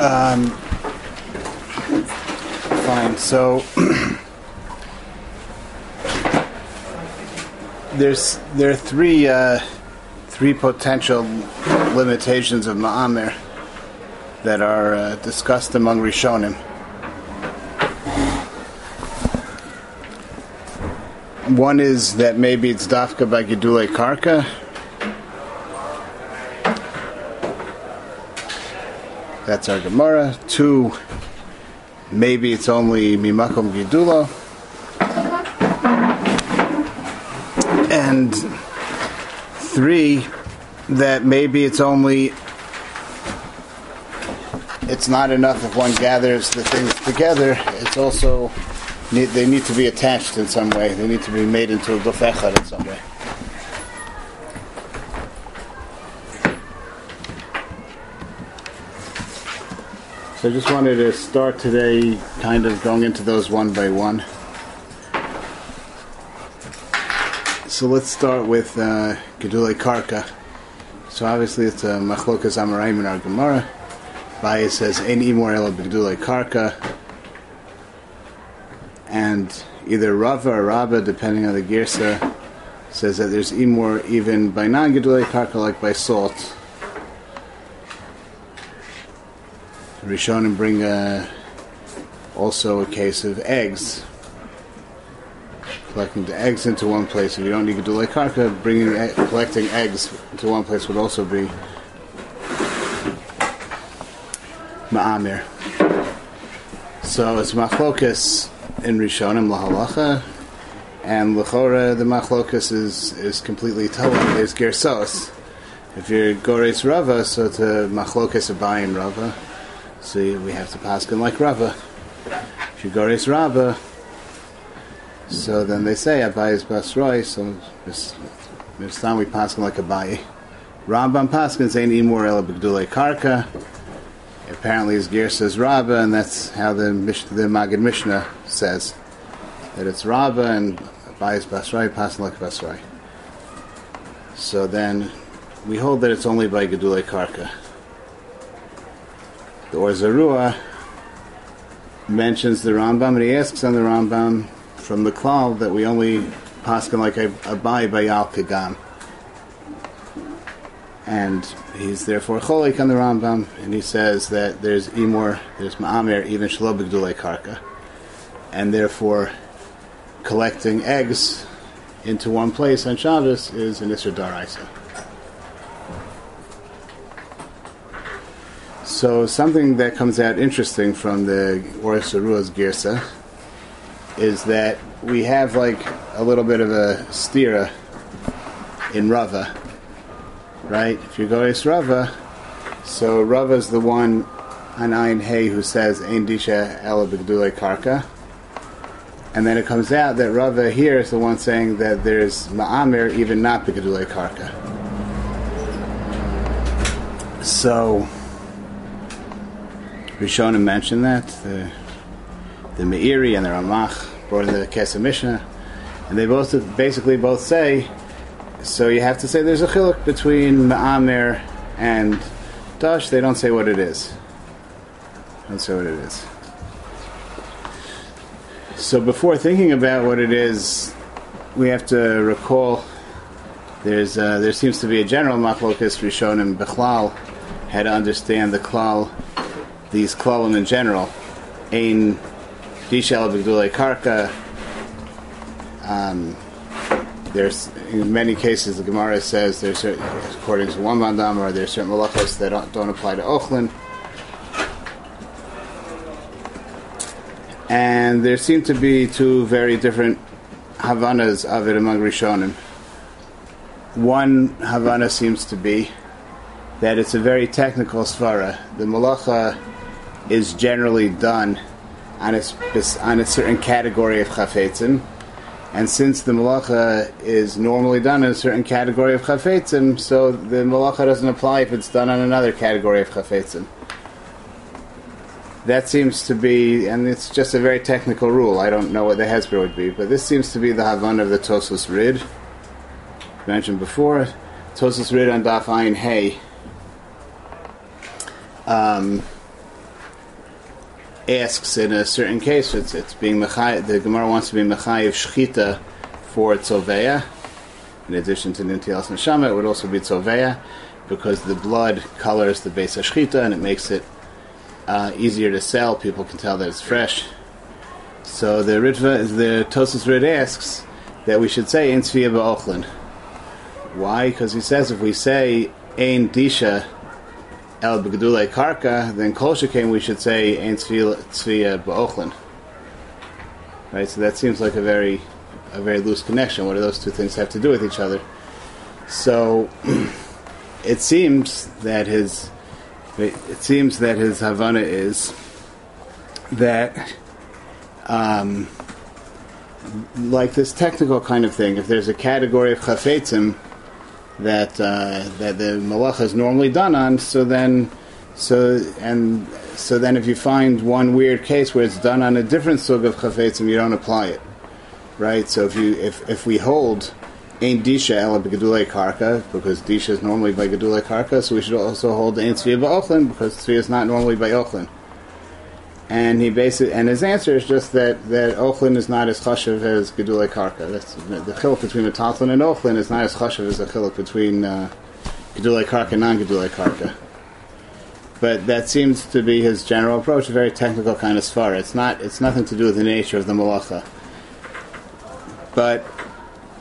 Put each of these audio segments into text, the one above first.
Um, fine. So there's there are three uh, three potential limitations of ma'amer that are uh, discussed among Rishonim. One is that maybe it's dafka by gedule karka. That's our Gemara. Two, maybe it's only mimakom gedula. And three, that maybe it's only it's not enough if one gathers the things together. It's also they need to be attached in some way. They need to be made into a dofechad in some way. So I just wanted to start today, kind of going into those one by one. So let's start with uh, Gedule Karka. So obviously it's a Machlokas Amoraim in our Gemara. Abai says, Ein imor ela Gedule Karka. And either Rava or Rabba, depending on the Girsa, says that there's imor even by non Gedule Karka, like by salt. Rishonim bring a, also a case of eggs. Collecting the eggs into one place. If you don't need to do like karka, bringing collecting eggs into one place would also be ma'amir. So it's machlokas in Rishonim lahalacha, and lechora the machlokas is is completely told. is gersos. If you're gores rava, so a machlokas abayim rava. So we have to pass in like Rava. Race Rava, so then they say Abai is Basroi, so this, time we pass him like Abai. Rambam Paskin saying Imur El Bigdule Karka. Apparently his gear says Rava, and that's how the the Magid Mishnah says that it's Rava and Abai is Basroi, passing like Basroi. So then we hold that it's only by Gedule Karka. The Or Zarua mentions the Rambam, and he asks on the Rambam from the klal that we only paskin like a, a by Al Kagam. And he's therefore cholik on the Rambam, and he says that there's imor, there's Ma'amir, even shalom b'gdulei karka, and therefore collecting eggs into one place on Shabbos is an Isser Daraisa. So something that comes out interesting from the Or Zarua's Girsa is that we have like a little bit of a stira in Rava, right? If you go to Rava, so Rava's the one on Ayin Hay who says Ein Disha Ela Karka. And then it comes out that Rava here is the one saying that there's Ma'amir even not B'Gdulei Karka. So Rishonim mentioned that the the Meiri and the Ramach brought in the Kesef Mishnah, and they both basically both say. So you have to say there's a chiluk between Ma'amir and Dash. They don't say what it is. Don't say what it is. So before thinking about what it is, we have to recall there's uh, there seems to be a general machlokas Rishonim Bechlal how to understand the klal these klalim in general. Ein dishel b'gdulei karka. Um, there's in many cases the Gemara says there's certain, according to one bandam or there's certain malachos that don't, don't apply to ochlin. And there seem to be two very different havanas of it among Rishonim. One havana seems to be that it's a very technical svara. The malacha is generally done on a, on a certain category of chafetzim. And since the malacha is normally done in a certain category of chafetzim, so the malacha doesn't apply if it's done on another category of chafetzim. That seems to be, and it's just a very technical rule. I don't know what the hasbara would be, but this seems to be the Havan of the Tosfos Rid. Mentioned before, Tosfos Rid on Daf Ayin Hay. Um, asks in a certain case, it's, it's being the Gemara wants to be mechayiv shchita for tzoveya. In addition to nintilas neshama, it would also be tzoveya because the blood colors the base of shchita and it makes it uh, easier to sell. People can tell that it's fresh. So the Ritva, the Tosfos Rid asks that we should say in Tzviya Ba'ochlin. Why? Because he says if we say Ein Disha El Begdule Karka, then Kol Shekem we should say Ein Tzviya Ba'ochlin. Right. So that seems like a very a very loose connection. What do those two things have to do with each other? So it seems that his it seems that his Havana is that um, like this technical kind of thing. If there's a category of chafetzim that uh, that the malacha is normally done on, so then so and so then if you find one weird case where it's done on a different sug of chafetzim, you don't apply it, right? So if you if if we hold Ain Disha Ela Karka, because Disha is normally by Gedule Karka, so we should also hold Ain Tzviya Ba'ochlin, because Tzviya is not normally by Ochlin. And he basically, and his answer is just that, that Ochlin is not as chashav as Gedule Karka. That's, the chiluk between Metaltlin and Ochlin is not as chashav as the chiluk between uh, Gedule Karka and non-Gedule Karka. But that seems to be his general approach, a very technical kind of svar. It's not, it's nothing to do with the nature of the malacha. But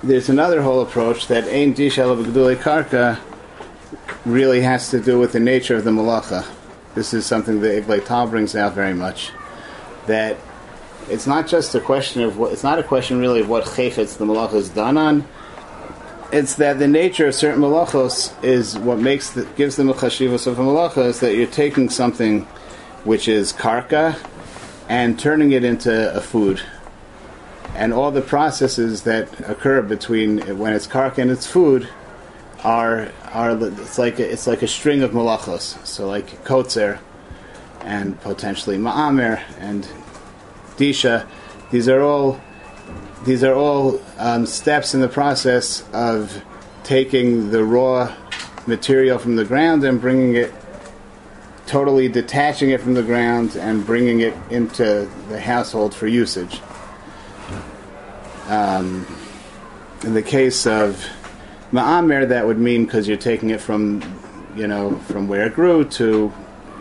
there's another whole approach that Ein Dishal of Gedulei Karka really has to do with the nature of the malacha. This is something that Iglay Tal brings out very much. That it's not just a question of what, it's not a question really of what chayfetz the malacha is done on. It's that the nature of certain malachos is what makes the, gives them a chashivas of a malacha is that you're taking something which is karka and turning it into a food and all the processes that occur between when it's karka and its food are are it's like a, it's like a string of malachos. So like kotzer and potentially ma'amer and disha. These are all these are all um, steps in the process of taking the raw material from the ground and bringing it totally detaching it from the ground and bringing it into the household for usage. Um, in the case of ma'amer, that would mean because you're taking it from, you know, from where it grew to,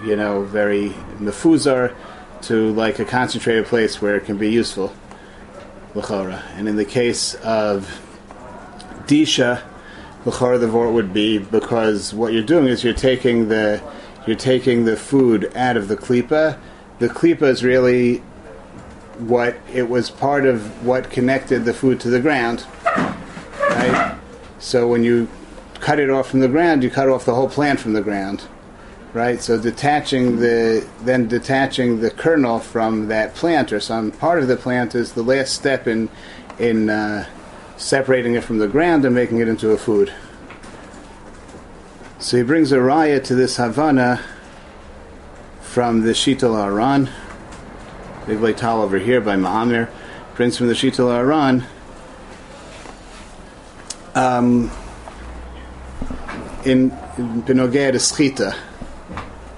you know, very mefuzar to like a concentrated place where it can be useful. L'chora. And in the case of disha, l'chora the vort would be because what you're doing is you're taking the you're taking the food out of the klipa. The klipa is really what it was part of what connected the food to the ground. So when you cut it off from the ground, you cut off the whole plant from the ground. Right? So detaching the then detaching the kernel from that plant or some part of the plant is the last step in in uh, separating it from the ground and making it into a food. So he brings a raya to this Havana from the Shital Aran. Big Tal over here by Ma'amir, Prince from the Shital Aran. Um, in, in Benogea Schita,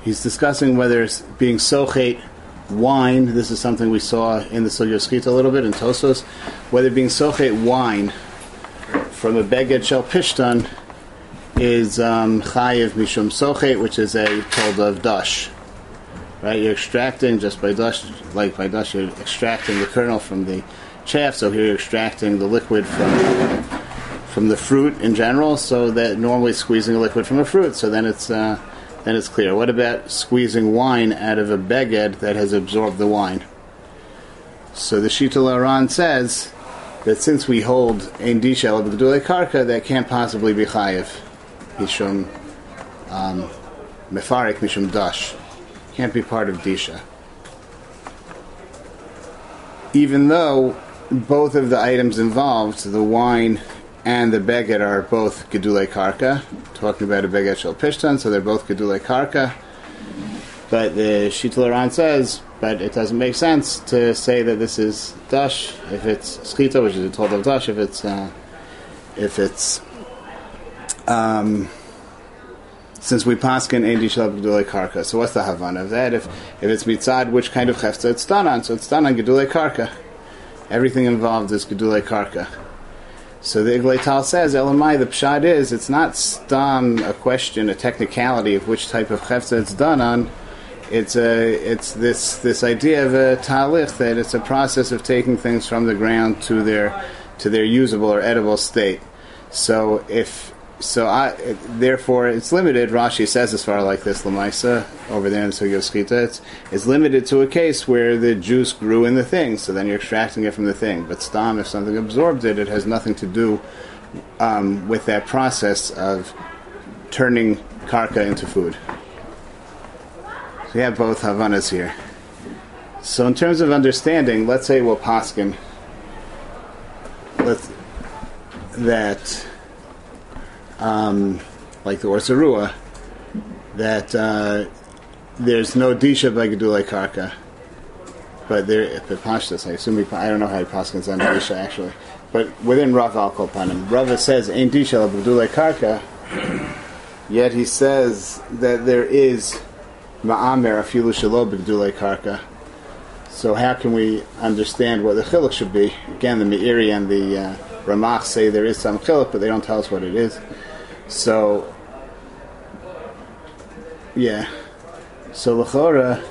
he's discussing whether it's being sochet wine. This is something we saw in the Sugya Schita a little bit in Tosos. Whether being sochet wine from a beged shel pishtan is um, chayiv mishum sochet, which is a told of dash right? You're extracting just by dust, like by dust, you're extracting the kernel from the chaff. So here you're extracting the liquid from from the fruit in general. So that normally squeezing a liquid from a fruit. So then it's uh, then it's clear. What about squeezing wine out of a beged that has absorbed the wine? So the Shital Aran says that since we hold ein dishel of the karka, that can't possibly be chayiv. Mishum um, mefarik mishum dash can't be part of Disha. Even though both of the items involved, the wine and the beged, are both Gedule Karka, talking about a beged Shel Pishtan, so they're both Gedule Karka. But the Shitalaran says, but it doesn't make sense to say that this is Dash if it's Skita, which is a total of Dash, if it's, uh, if it's, um, since we paskin ein dishal gedulei karka. So what's the havana of that? If if it's mitzad, which kind of chefza it's done on? So it's done on gedulei karka. Everything involved is gedulei karka. So the Iglay Tal says, Elamai, the pshad is, it's not stam a question, a technicality of which type of chefza it's done on. It's a, it's this this idea of a talich that it's a process of taking things from the ground to their to their usable or edible state. So if so, I therefore it's limited. Rashi says as far like this lamaisa over there in Sugya Skita. It's, it's limited to a case where the juice grew in the thing, so then you're extracting it from the thing. But stam, if something absorbed it, it has nothing to do um, with that process of turning karka into food. So we have both havanas here. So in terms of understanding, let's say we'll paskin. Let's that um, like the Or Zarua, that uh, there's no disha by Gedulei Karka. But there, it pashtas, I assume I don't know how he paskins on disha actually. But within Rav Al Kolpanim, Rava says ain't disha Gedulei Karka. Yet he says that there is ma'amer afilu shelo b'gdulei karka. So how can we understand what the chiluk should be? Again, the Meiri and the uh, Ramach say there is some chiluk, but they don't tell us what it is. So, yeah. So Lachora,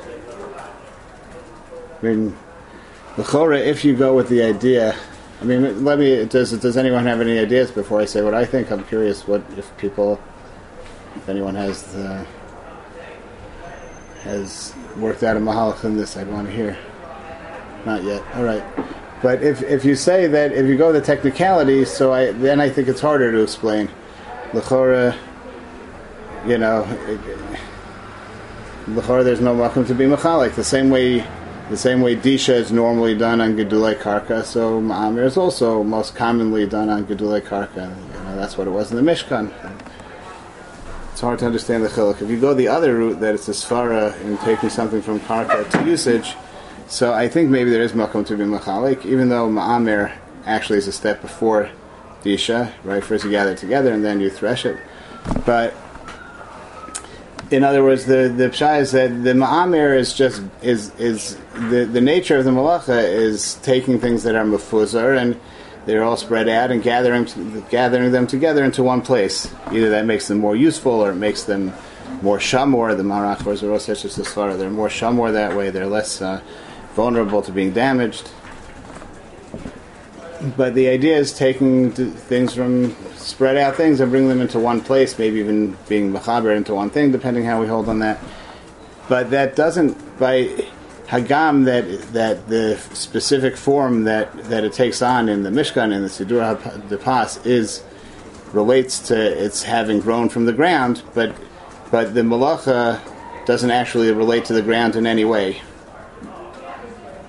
I mean, Lachora, if you go with the idea, I mean, let me, does, does anyone have any ideas before I say what I think? I'm curious what, if people, if anyone has the, has worked out a mahalach in this, I'd want to hear. Not yet. All right. But if, if you say that, if you go the technicality, so I, then I think it's harder to explain L'chora, you know, L'chora there's no welcome to be machalik. The same way, the same way disha is normally done on gedulei karka, so ma'amir is also most commonly done on gedulei karka. You know, that's what it was in the Mishkan. It's hard to understand the chiluk. If you go the other route, that it's a svara in taking something from karka to usage, so I think maybe there is welcome to be machalik, even though ma'amir actually is a step before disha, right? First you gather together and then you thresh it. But in other words, the the pshat is that the ma'amir is just is is the the nature of the malacha is taking things that are mafuzar and they're all spread out and gathering gathering them together into one place. Either that makes them more useful or it makes them more shamor. The marach or zerosech They're more shamor that way. They're less uh, vulnerable to being damaged but the idea is taking things from spread out things and bring them into one place, maybe even being mechaber into one thing, depending how we hold on that. But that doesn't by hagam that that the specific form that, that it takes on in the Mishkan and the Sidur de Pas is relates to its having grown from the ground, but but the malacha doesn't actually relate to the ground in any way.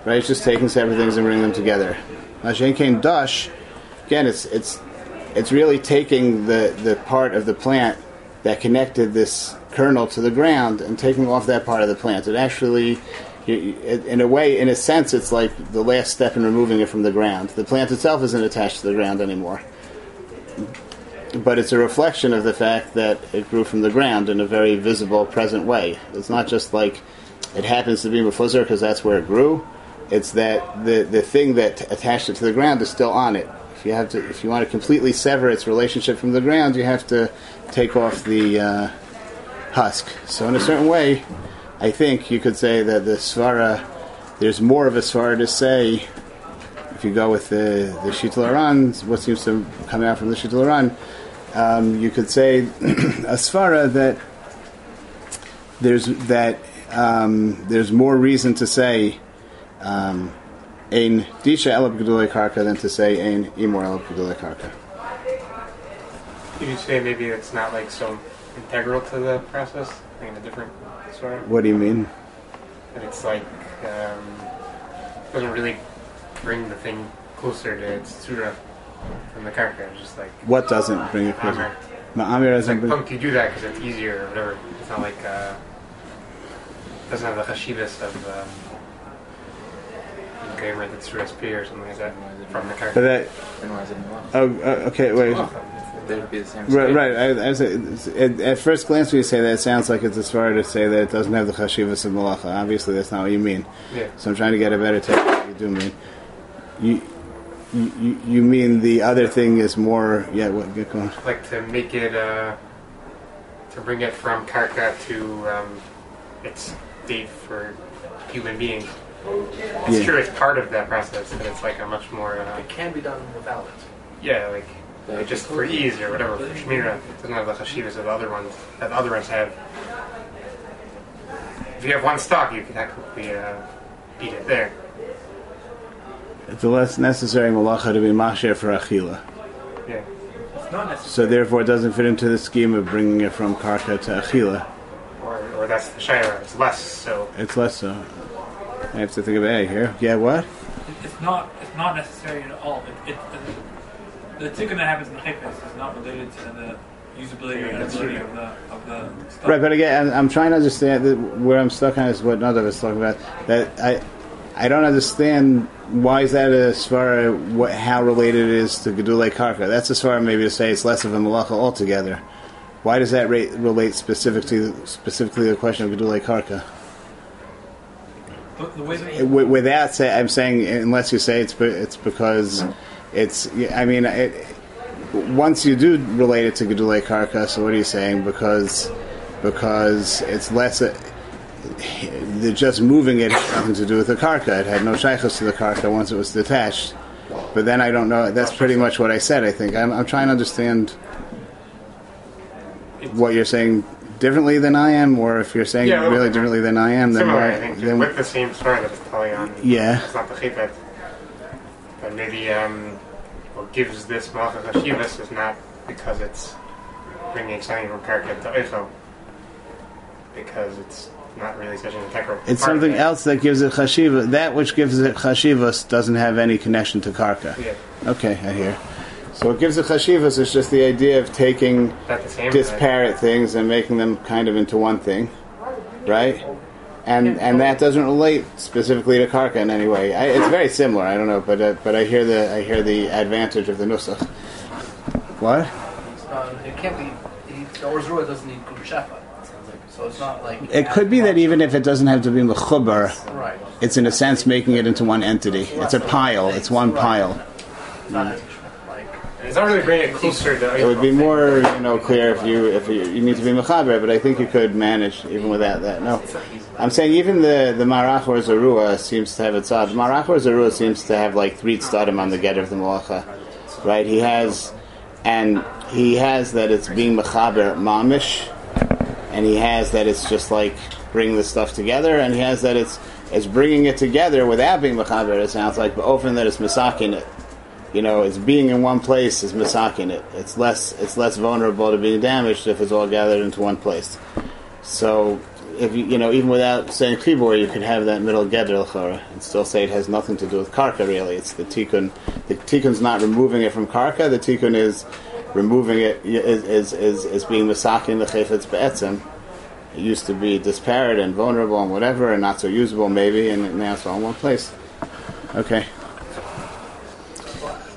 Right? It's just taking separate things and bringing them together. Mashen came dash. Again, it's it's it's really taking the the part of the plant that connected this kernel to the ground and taking off that part of the plant. It actually, in a way, in a sense, it's like the last step in removing it from the ground. The plant itself isn't attached to the ground anymore. But it's a reflection of the fact that it grew from the ground in a very visible, present way. It's not just like it happens to be Mefuzzer because that's where it grew it's that the the thing that attached it to the ground is still on it. If you have to, if you want to completely sever its relationship from the ground, you have to take off the uh, husk. So in a certain way, I think you could say that the svara, there's more of a svara to say. If you go with the the shitl what seems to come out from the shitl um, you could say a svara that there's that um, there's more reason to say um, ein disha elab gedulei karka than to say ein imor elab gedulei karka. You say maybe it's not like so integral to the process, like in a different sort of. What do you mean? And it's like um, doesn't really bring the thing closer to its surah from the karka. Just like what doesn't bring it closer? Ma'amir doesn't. Like, punk, you do that because it's easier or whatever. It's not like uh, doesn't have the chashivas of. Um, game rented through SP or something like that from the. But that, oh, uh, okay, wait. be the same. Right, right. I, I say, at, at first glance, when you say that, it sounds like it's as far to say that it doesn't have the chashivas of malacha. Obviously, that's not what you mean. Yeah. So I'm trying to get a better take of what you do mean. You, you, you- you mean the other thing is more, yeah, what. Like to make it, uh, to bring it from karka to um, its date for human beings. It's Yeah. true, it's part of that process, but it's like a much more, uh, It can be done without it. yeah, like Yeah. like just for ease or whatever, for shmira. It doesn't have the chashivas of the other ones that the other ones have. If you have one stock, you can technically uh, eat it there. It's a less necessary malacha to be masher for achila. Yeah. It's not necessary. So therefore, it doesn't fit into the scheme of bringing it from karka to achila. Or, or that's the shaira. It's less so. It's less so. I have to think of A here. Yeah, what? It's not. It's not necessary at all. It, it, the, the tikkun that happens in the chayfetz is not related to the usability Yeah, or that's edibility of the of the stuff. Right, but again, I'm, I'm trying to understand that where I'm stuck on is what of us talking about. That I, I don't understand why is that as far as what, how related it is to Gedulei Karka. That's as far maybe to say it's less of a malacha altogether. Why does that rate, relate specifically specifically to the question of Gedulei Karka? The, the way that Wi- Without say, I'm saying unless you say it's be- it's because it's. I mean, it, once you do relate it to Gedulei Karka, so what are you saying? Because because it's less. Uh, A, the just moving it had nothing to do with the karka. It had no shaykhs to the karka once it was detached. But then I don't know. That's pretty much what I said. I think I'm, I'm trying to understand what you're saying differently than I am, or if you're saying Yeah, really okay. differently than I am, then, Similar, why- I think, then with the same story that it's telling on. Yeah. It's not the chayfet. But maybe um, what gives this malacha chashivas is not because it's bringing something from karka to eichel. Because it's not really such an integral It's part of something it. else that gives it chashiva. That which gives it chashivas doesn't have any connection to karka. Yeah. Okay, I hear. So what gives it chashivas is just the idea of taking Not the disparate things and making them kind of into one thing, right? And and that doesn't relate specifically to karka in any way. I, it's very similar. I don't know, but uh, but I hear the I hear the advantage of the nusach. What? It's not, it can't be. The Orzua doesn't need Kudshefa. It so. It's not like It could be that even if it doesn't have to be mechubar, right. it's in a sense making it into one entity. It's a pile. It's one pile. It's not as, like It's not really bringing it closer to It would be more, you know, clear if you if you, you need to be mechaber, but I think you could manage even without that. No, I'm saying even the the marach or zarua seems to have its odd. The marach or zarua seems to have like three tzadim on the get of the malacha, right? He has, and he has that it's being mechaber mamish, and he has that it's just like bringing the stuff together, and he has that it's it's bringing it together without being mechaber. It sounds like, but often that it's masakin it you know, it's being in one place is misaking it. It's less it's less vulnerable to being damaged if it's all gathered into one place. So if you you know, even without saying chibur, you could have that middle gedr l'chora and still say it has nothing to do with karka. Really, it's the tikkun. The tikkun's not removing it from karka. The tikkun is removing it is is is, is being misaking the chayfetz be'etzim. It used to be disparate and vulnerable and whatever, and not so usable maybe, and now it's all in one place. Okay.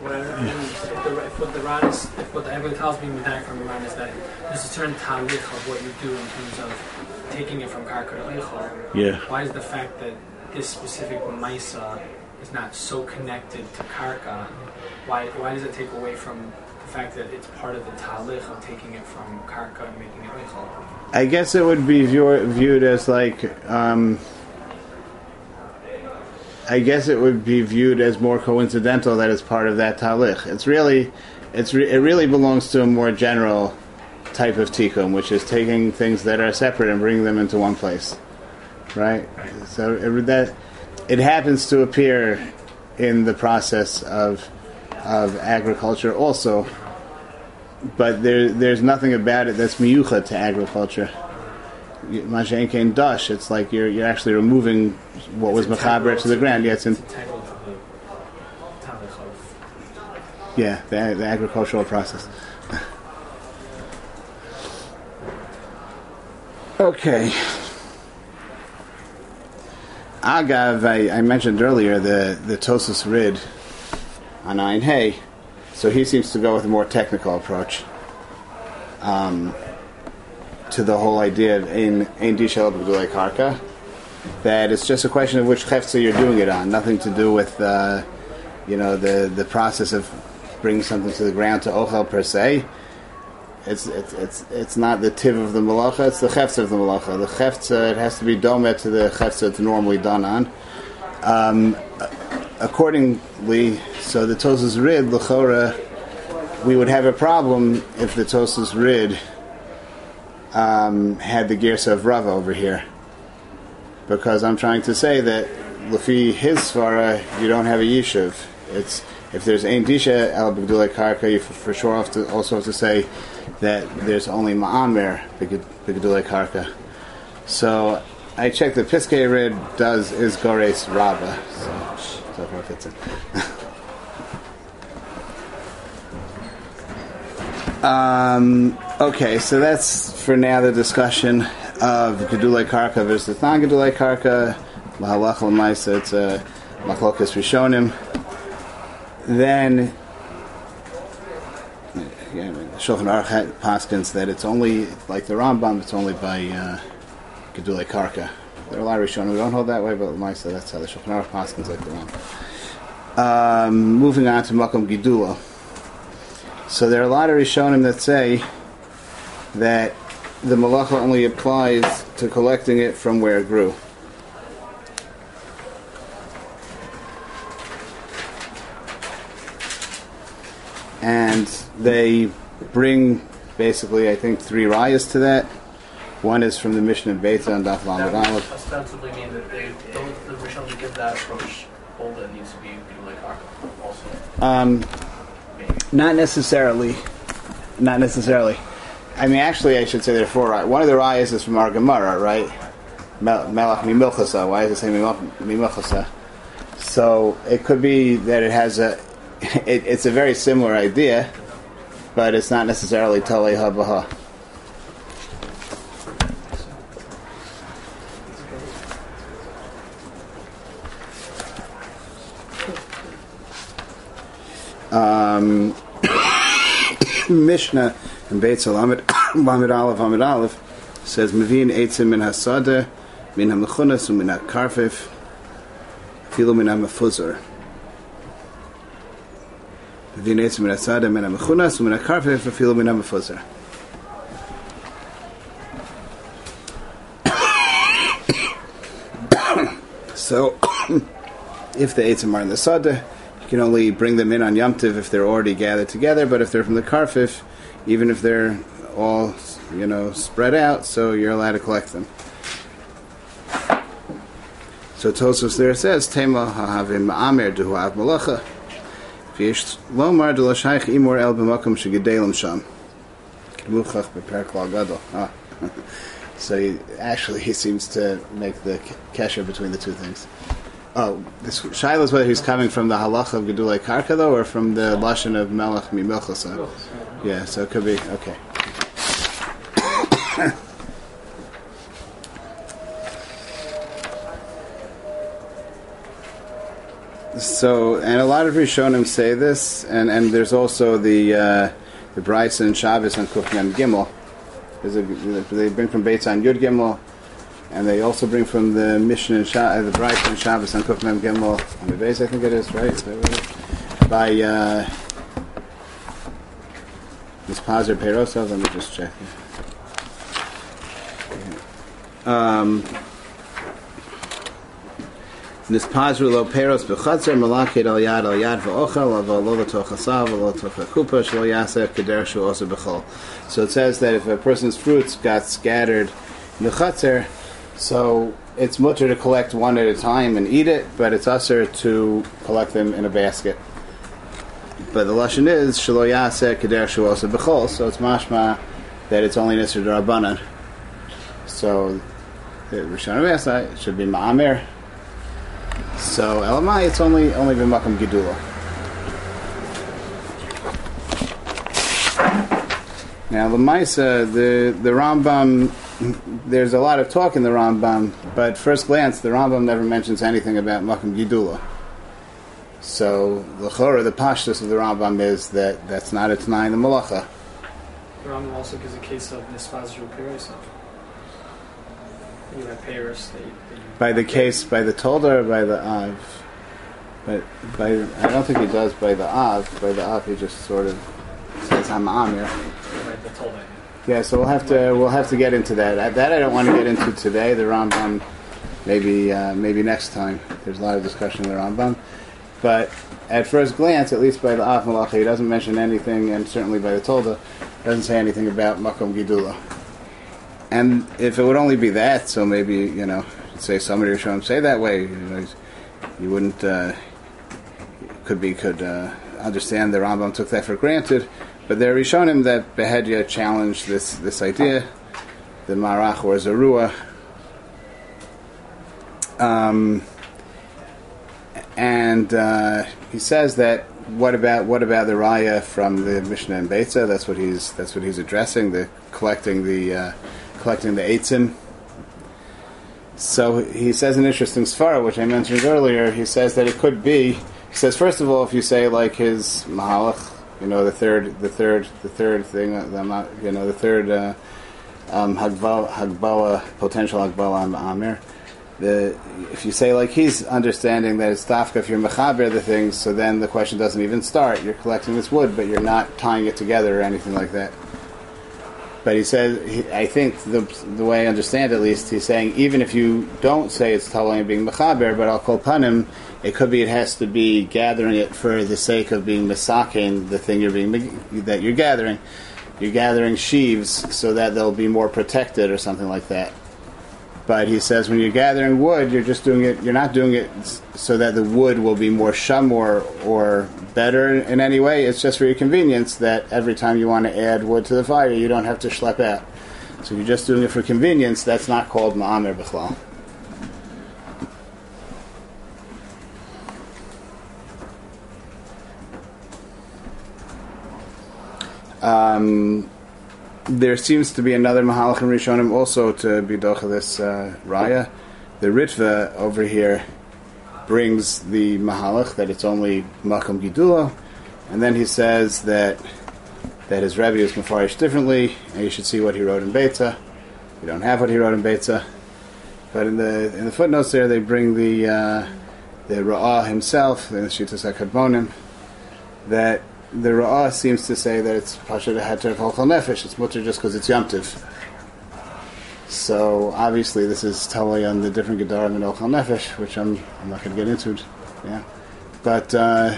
What I mean if, the, if what the Ran is, if what the Evan tells me back from the Ran is that there's a certain talich of what you do in terms of taking it from karka to. Yeah. Why is the fact that this specific maisa is not so connected to karka? Why why does it take away from the fact that it's part of the talich of taking it from karka and making it eichel? I guess it would be view, viewed as like. Um, I guess it would be viewed as more coincidental that it's part of that talich. It's really, it's re- it really belongs to a more general type of tikkun, which is taking things that are separate and bringing them into one place, right? So it, that it happens to appear in the process of of agriculture also, but there there's nothing about it that's miyucha to agriculture. Mashen Kain Dush, it's like you're you're actually removing what was mechaber to the ground. Yeah, it's in It's integral to the talich of yeah the, the agricultural process. Okay. Agav, I, I mentioned earlier the the Tosfos Rid on Ein Hey, so he seems to go with a more technical approach. um, to the whole idea of ein ein dishel karka. That it's just a question of which chefza you're doing it on, nothing to do with uh, you know the the process of bringing something to the ground to ochel per se. It's it's it's it's not the tiv of the malacha; it's the chefza of the malacha. The chefza it has to be domet to the chefza it's normally done on. Um, accordingly, so the Tosfos Rid, Lechora, we would have a problem if the Tosfos Rid um, had the Gersa of Rava over here. Because I'm trying to say that Lafi his Svara, you don't have a Yishuv. It's if there's Ein Disha El B'Gdulei Karka, you for, sure have to, also have to say that there's only Ma'amer B'Gdulei Karka. So I checked the Piskei Rid does is Gores Rava. So, so far fits in. Um, okay, so that's for now the discussion of Gedulei Karka versus non Gedulei Karka. Mahalach Lamaisa, it's a Machlokas Rishonim. Then, Shulchan Aruch Paskins that it's only, like the Rambam, it's only by uh, Gedulei Karka. There are a lot of Rishonim who don't hold that way, but Lamaisa, that's how the Shulchan Aruch Paskins like the Rambam. Um, moving on to Makam Gidula. So there are a lot of Rishonim that say that the malacha only applies to collecting it from where it grew. And they bring basically, I think, three rayas to that. One is from the Mishnah of Beitza and Daf That Lamed would Aleph. ostensibly mean that they, those, the Rishon that give that approach hold that needs to be like Karka also. Um. Not necessarily. Not necessarily. I mean, actually, I should say there are four. One of the rayas is from our Gemara, right? Melach mimilchasa. Why does it say mimil- mimilchasa? So it could be that it has a. It, it's a very similar idea, but it's not necessarily talei habaha. Um, Mishnah in Beit Lamed Lamed Aleph Lamed Aleph says Mavin Eitzim min Hasada min Hamechunas min Karfif Filu min Hamefuzor. Mavin Eitzim min Hasada min Hamechunas min Karfif Filu min Hamefuzor. So, if the Eitzim are in the Sada, can only bring them in on Yom Tiv if they're already gathered together, but if they're from the Karfif, even if they're all, you know, spread out, so you're allowed to collect them. So Tosos there says, Tema ha'havim ma'amer duhu av malacha. V'yesh lomar de imor el b'makom shegedelim sham. K'muchach beperk la gadol. Ah. So he, actually, he seems to make the kesher between the two things. Oh, this Shiloh is whether he's coming from the halacha of Gedulei Karka, though, or from the lashon of Melech Mimilchasa. Yeah, so it could be okay. so, and a lot of Rishonim say this, and, and there's also the uh, the Braisa and Shabbos on Kufyan Gimel. A, they bring from Beit on Yud Gimel, and they also bring from the mission and Sha- uh, the Braisa and Shabbos on Kufyan Gimel on the base, I think it is, right? By uh, Ms. Pazir Peirosov, let me just check. Um, Nispazru lo peros b'chatzer malakid al yad al yad v'ochel al lo al letoch hakupa shlo keder shu b'chol. So it says that if a person's fruits got scattered in the chatzer, so it's mutter to collect one at a time and eat it, but it's usher to collect them in a basket. But the lashon is shlo yaser keder shu osa b'chol, so it's mashma that it's only nisr darabanan. So the Rishon should be ma'amir. So Elamai, it's only only b'makam gedula. Now the Maisa, the the Rambam, there's a lot of talk in the Rambam, but first glance, the Rambam never mentions anything about makam gedula. So the chora, the pashtus of the Rambam is that that's not a tanai in the malacha. The Rambam also gives a case of Nispazru Pirosa. You have payers that you, that you By the case, by the Tolda or by the Av? But by, I don't think he does by the Av. By the Av, he just sort of says, I'm Amir. Right, the Tolda. Yeah, so we'll have to we'll have to get into that. That I don't want to get into today. The Rambam, maybe uh, maybe next time. There's a lot of discussion in the Rambam, but at first glance, at least by the Av Malacha, he doesn't mention anything, and certainly by the Tolda, doesn't say anything about Makom Gidula. And if it would only be that, so maybe you know, say somebody or show him say that way, you know, you wouldn't uh, could be could uh, understand the Rambam took that for granted. But there are Rishonim that Behedya challenged this, this idea, the Marach or Zarua. Um, and uh, he says that what about what about the raya from the Mishnah and Beitza? That's what he's that's what he's addressing. The collecting the uh, collecting the eitzim. So he says an interesting svara, which I mentioned earlier. He says that it could be. He says first of all, if you say like his mahalach, you know the third, the third, the third thing, the ma- you know the third uh, um, hagbala, hagbala, potential hagbala on Amir. The if you say like he's understanding that it's dafka if you're mechaber the things, so then the question doesn't even start. You're collecting this wood, but you're not tying it together or anything like that. But he says, I think the the way I understand at least, he's saying even if you don't say it's totally being mechaber, but I'll call panim, it could be it has to be gathering it for the sake of being misaking the thing you're being that you're gathering. You're gathering sheaves so that they'll be more protected or something like that. But he says when you're gathering wood, you're just doing it. You're not doing it so that the wood will be more shum or or better in any way. It's just for your convenience that every time you want to add wood to the fire, you don't have to schlep out. So you're just doing it for convenience. That's not called ma'amer b'chlal. Um, there seems to be another Mahalach in Rishonim also to be this uh, raya. The Ritva over here brings the Mahalach that it's only Makam Gidula, and then he says that that his Rebbe is mafarish differently, and you should see what he wrote in Beitza. We don't have what he wrote in Beitza, but in the in the footnotes there they bring the uh, the Ra'ah himself, in the Shitas HaKadmonim, that the Ra'ah seems to say that it's Pasha Heter of Ochel Nefesh, it's mutter just because it's Yomtiv. So obviously this is totally on the different Gedarim and Ochel Nefesh, which I'm, I'm not going to get into. Yeah, But uh,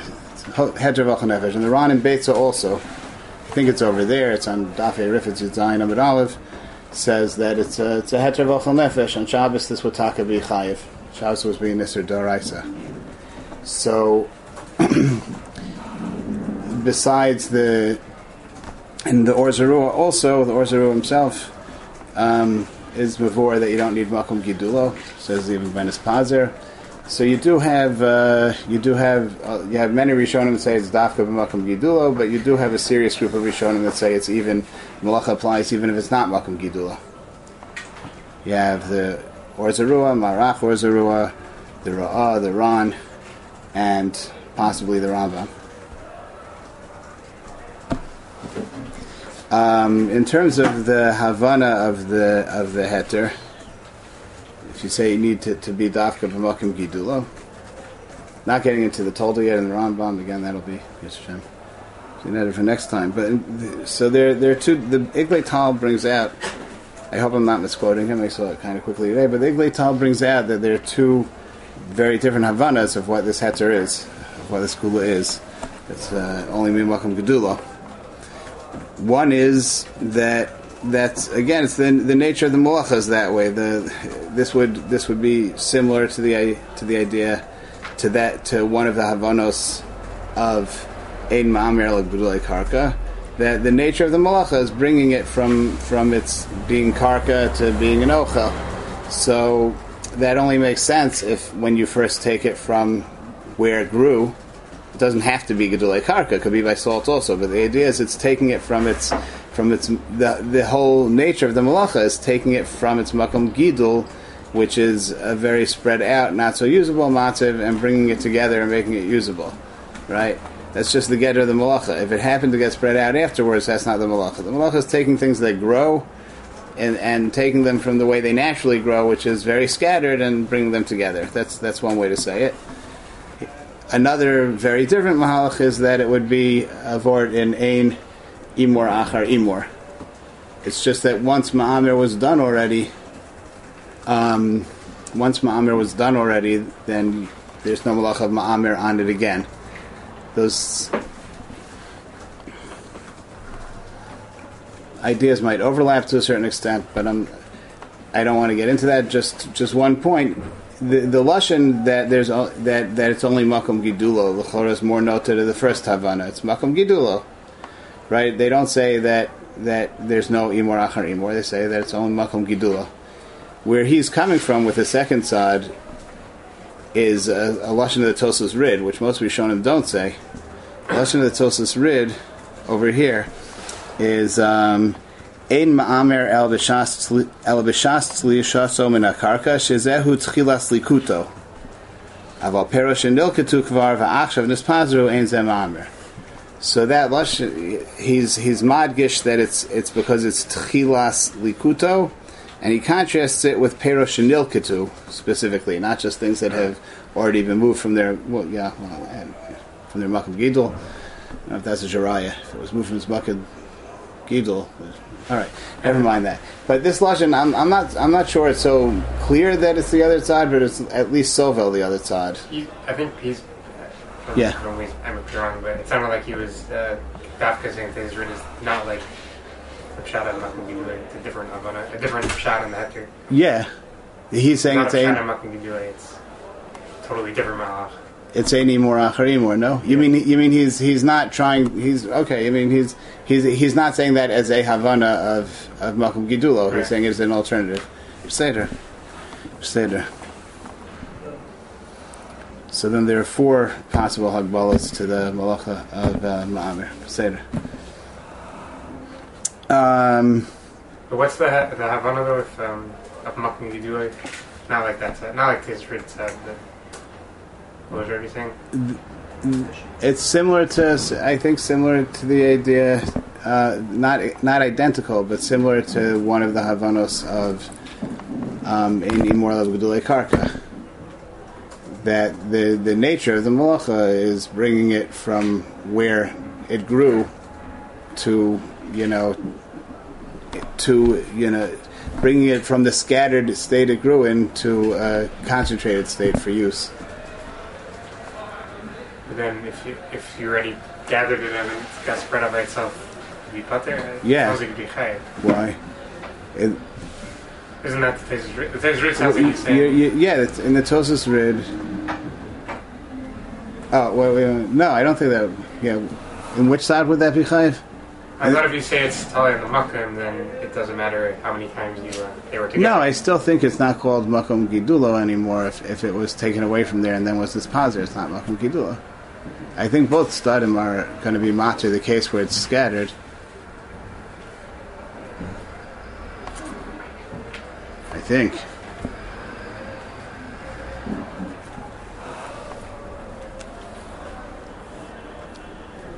Ochel Nefesh. And the Ran in Beitza also, I think it's over there, it's on Dafei Rifetz Yitzayin Amid Olive, says that it's a, it's a Heter of Ochel Nefesh. On Shabbos this would taka be Chayiv. Shabbos was being Nisr Doraisa. So besides the and the Orzarua also the Orzarua himself um, is before that you don't need Makom Gidulo says even Venice Pazer so you do have uh, you do have uh, you have many Rishonim that say it's Dafka b'Makom Gidulo but you do have a serious group of Rishonim that say it's even Malacha applies even if it's not Makom Gidulo you have the Orzarua Marach Orzarua the Ra'ah the Ran and possibly the Rambam Um, in terms of the Havana of the of the heter, if you say you need to, to be dafka b'makim gidulo, not getting into the Tolda yet and the Rambam again, that'll be Hashem. So for next time. But so there there are two. The Iglay Tal brings out. I hope I'm not misquoting him. I saw it kind of quickly today, but the Iglay Tal brings out that there are two very different Havanas of what this heter is, of what this kula is. It's uh, only mimakim gedula. One is that that's again it's the the nature of the malachas that way. The this would this would be similar to the to the idea to that to one of the havanos of ein ma'amir like karka. That the nature of the malacha is bringing it from from its being karka to being an ochel. So that only makes sense if when you first take it from where it grew it doesn't have to be gedulei karka; it could be by salt also. But the idea is it's taking it from its from its the the whole nature of the malacha is taking it from its makom gidul, which is a very spread out, not so usable matziv, and bringing it together and making it usable, right? That's just the getter of the malacha. If it happened to get spread out afterwards, that's not the malacha. The malacha is taking things that grow and, and taking them from the way they naturally grow, which is very scattered, and bringing them together. That's that's one way to say it. Another very different mahalach is that it would be a vort in ein imor achar imor. It's just that once ma'amir was done already, um, once ma'amir was done already, then there's no malach of ma'amir on it again. Those ideas might overlap to a certain extent, but I'm I don't want to get into that. Just just one point. The the lashon that there's that that it's only makom gidulo. The chora is more noted to the first havana. It's makom gidulo, right? They don't say that that there's no imor achar imor. They say that it's only makom gidulo. Where he's coming from with the second side is a, a lashon of the Tosfos Rid, which most Rishonim don't say. Lashon of the Tosfos Rid over here is um, B'shas tzli- el b'shas tzliyashaso min akarka shezehu tchilas likuto. Aval perosh nilketu kvar va'achshav nispazru ein zeh ma'amer. So that lashon, he's he's madgish that it's it's because it's tchilas likuto, and he contrasts it with perosh nilketu specifically, not just things that have already been moved from their well, yeah, well, from their makam gidol. I don't know if that's a jaraya. If it was moved from his makam Gidol. All right, never mind that. But this lashon, I'm, I'm not I'm not sure it's so clear that it's the other side, but it's at least Sovel the other side. He, I think he's. Yeah. I don't know, I'm wrong, but it sounded like he was uh, saying that his is not like a shot at Makom Gidulo. It's a different Havana, a different shot in the Heter. Yeah, he's saying Not it's a shot a at Makom Gidulo. It's totally different Malach. It's any more acharim no. You mean you mean he's he's not trying. He's okay. I mean he's he's he's not saying that as a havana of of Makom Gidulo. He's saying it's an alternative. Seder, Seder. So then there are four possible hagbalas to the malacha of uh, Ma'amir. Seder. Um, But what's the the Havana though? If um, of Makam Gidulo? not like that not like his rid side. But what was Rebbe saying? it's similar to, I think, similar to the idea, uh, not not identical, but similar to one of the Havanos of um, in Imor Lav Gedulei Karka. That the the nature of the malacha is bringing it from where it grew to you know to you know bringing it from the scattered state it grew in to a concentrated state for use. Then if you if you already gathered it and it got spread out by itself, to be putter. it Yeah. Sounds like it'd be. Why? It, Isn't that the Tosfos Rid? The Tosfos Rid sounds like You- you- you- yeah, in the Tosfos Rid. Oh, wait, wait, wait, no, I don't think that. Yeah, in which side would that be chayiv? I thought if you say it's Tali in the Makam, then it doesn't matter how many times you uh, they were together. No, I still think it's not called Makom Gidulo anymore. If, if it was taken away from there and then was this positive, it's not Makom Gidulo. I think both Stadim are going to be matter the case where it's scattered. I think.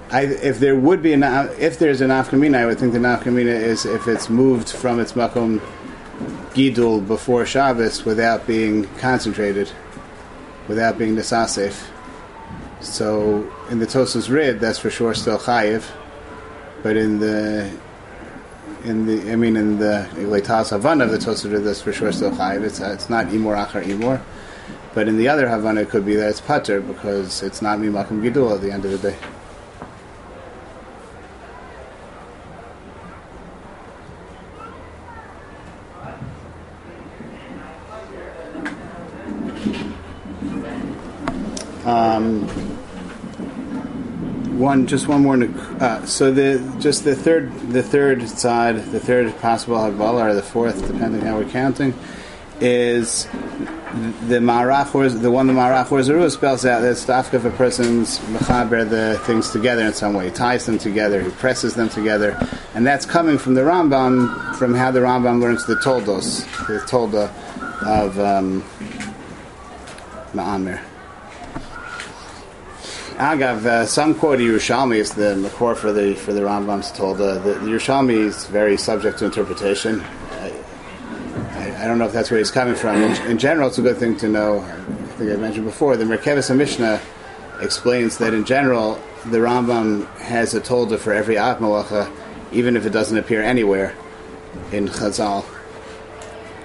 I, if there would be an if there's an afkamina, I would think the nafkamina is if it's moved from its makom gidul before Shabbos without being concentrated, without being nisasif. So in the Tosfos Rid, that's for sure still chayiv, but in the in the I mean in the Leitas Havana of the Tosfos Rid, that's for sure still chayiv. It's uh, it's not imor achar imor, but in the other Havana, it could be that it's pater because it's not mimakum gidul at the end of the day. One, just one more. Uh, so the just the third, the third side, the third possible hagbala, or the fourth, depending how we're counting, is the marach the one the marach Or Zarua spells out that stafka of a person's mechaber the things together in some way, he ties them together, he presses them together, and that's coming from the Rambam, from how the Rambam learns the toldos, the tolda of um, Ma'amir. Agav, uh, some quote Yerushalmi is the makor for the for the Rambam's told. Uh, the, Yerushalmi is very subject to interpretation. I, I, I don't know if that's where he's coming from. In, in general, it's a good thing to know. I think I mentioned before. The Merkevis Mishnah explains that in general, the Rambam has a tolda for every Av Malacha, even if it doesn't appear anywhere in Chazal.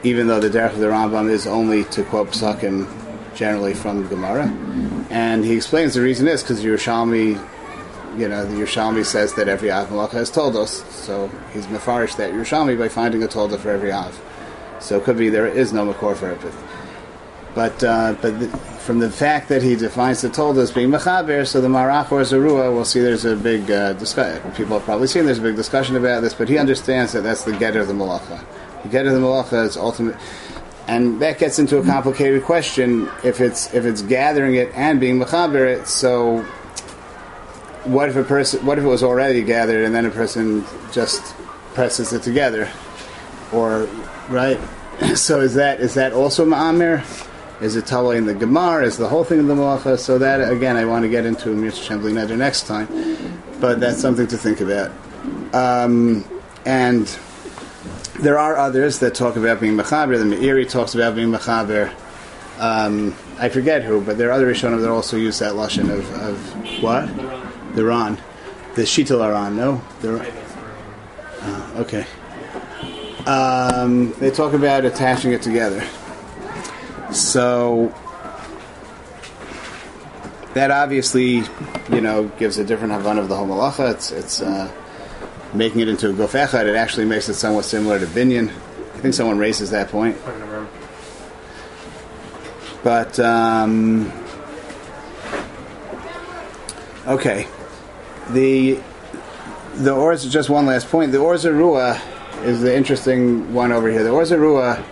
Even though the derech of the Rambam is only to quote psakim generally from Gemara, and he explains the reason is because Yerushalmi, you know, the Yerushalmi says that every Av has told us, so he's mefarish that Yerushalmi by finding a tolda for every Av. So it could be there is no makor for it, but but uh, but the, from the fact that he defines the tolda as being mechaber, so the marach Or Zarua, we'll see there's a big uh, discussion. People have probably seen there's a big discussion about this, but he understands that that's the get of the malacha. The get of the malacha is ultimate, and that gets into a complicated question. If it's if it's gathering it and being mechaber it, so what if a person? What if it was already gathered and then a person just presses it together, or right? So is that is that also ma'amir? Is it Tala in the Gemara? Is the whole thing in the Malacha? So that again, I want to get into Mitzvah Shembli Neder next time, but that's something to think about. Um, and there are others that talk about being Mechaber. The Meiri talks about being Mechaber. Um, I forget who, but there are other Rishonim that also use that lashon of, of what the Ran, the Shital Aran. No, the uh, okay. Um, they talk about attaching it together. So that obviously, you know, gives a different havan of the whole malacha. It's it's uh, making it into a gof echad. It actually makes it somewhat similar to binyan. I think someone raises that point. Put in the room. But um, okay, the the Orz just one last point. The Or Zarua is the interesting one over here. The Or Zarua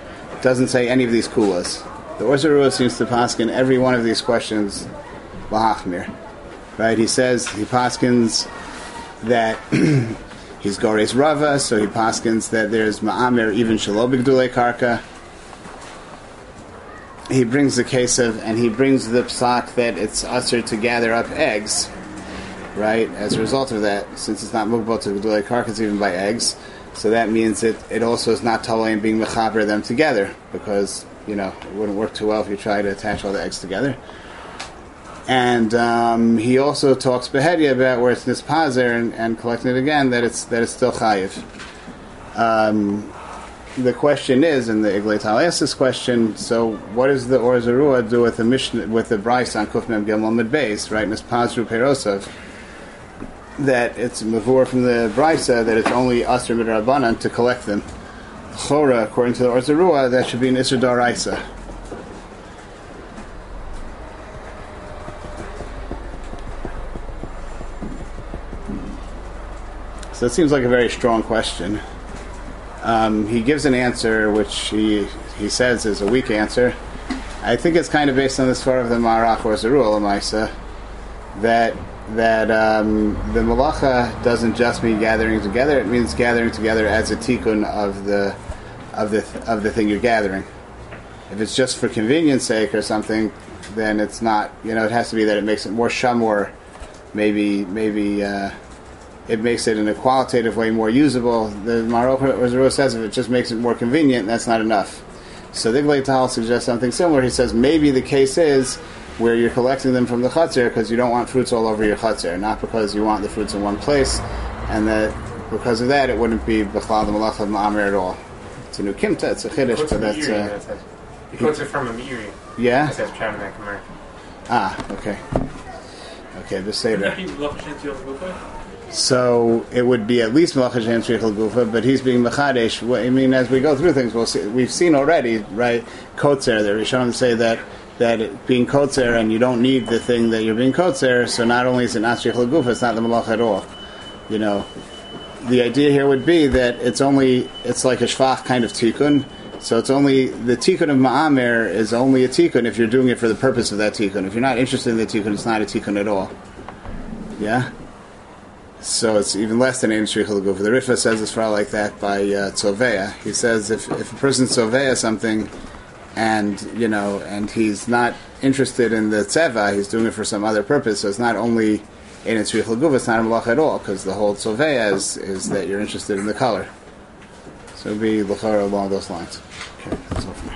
doesn't say any of these kulas. The Or Zarua seems to paskin every one of these questions lahachmir. Right? He says he paskins that he's gores rava, so he paskins that there's ma'amir even shalobik dule karka he brings the case of, and he brings the psak that it's usher to gather up eggs, right? As a result of that, since it's not mukbal to gedulei karkas even by eggs, so that means it, it also is not totally being mechaber them together because you know it wouldn't work too well if you try to attach all the eggs together. And um, he also talks behedia about where it's nispazer and, and collecting it again that it's that it's still chayiv. Um, the question is, and the Eglei Tal asks this question. So, what does the Or Zarua do with the mission with the Braisa on Kufnem Gimel Mid Base, right? Nispazru Perosov. That it's mavur from the Braisa that it's only Asr Midrabanan to collect them. Chora, according to the Or Zarua, that should be an Isser Daraisa. So it seems like a very strong question. Um, he gives an answer which he he says is a weak answer. I think it's kind of based on the part of the Marach or Zerul Amaisa that that um, the malacha doesn't just mean gathering together; it means gathering together as a tikkun of the of the of the thing you're gathering. If it's just for convenience sake or something, then it's not. You know, it has to be that it makes it more shamor, maybe maybe. Uh, it makes it in a qualitative way more usable. The Marok says if it just makes it more convenient, that's not enough. So the Tal suggests something similar. He says maybe the case is where you're collecting them from the chutzner because you don't want fruits all over your chutzner, not because you want the fruits in one place, and that because of that it wouldn't be b'chlal the malach of ma'amir at all. It's a new kimta, it's a chiddush, Quotes but from that's Meiri, uh, that says- He quotes it from a Meiri. yeah. It says Chaminate Gemara. Ah, okay, okay, the seder. He So it would be at least Malach Hashem Sheikhel Gufa, but he's being Machadesh. I mean, as we go through things, we'll see, we've seen already, right? Kotzer, the Rishonim say that that being Kotzer and you don't need the thing that you're being Kotzer, so not only is it not Sheikhel Gufa, it's not the Malach at all. You know, the idea here would be that it's only, it's like a Shvach kind of tikkun, so it's only, the tikkun of Ma'amer is only a tikkun if you're doing it for the purpose of that tikkun. If you're not interested in the tikkun, it's not a tikkun at all. Yeah? So it's even less than Ein Shrichel Gufa. The Rifa says it's probably like that by uh. He says if, if a person Tzovea something and you know, and he's not interested in the tzeva. He's doing it for some other purpose. So it's not only in its guva. It's not a malach at all because the whole tzovea is is that you're interested in the color. So it'd be lachara along those lines. Okay, that's all from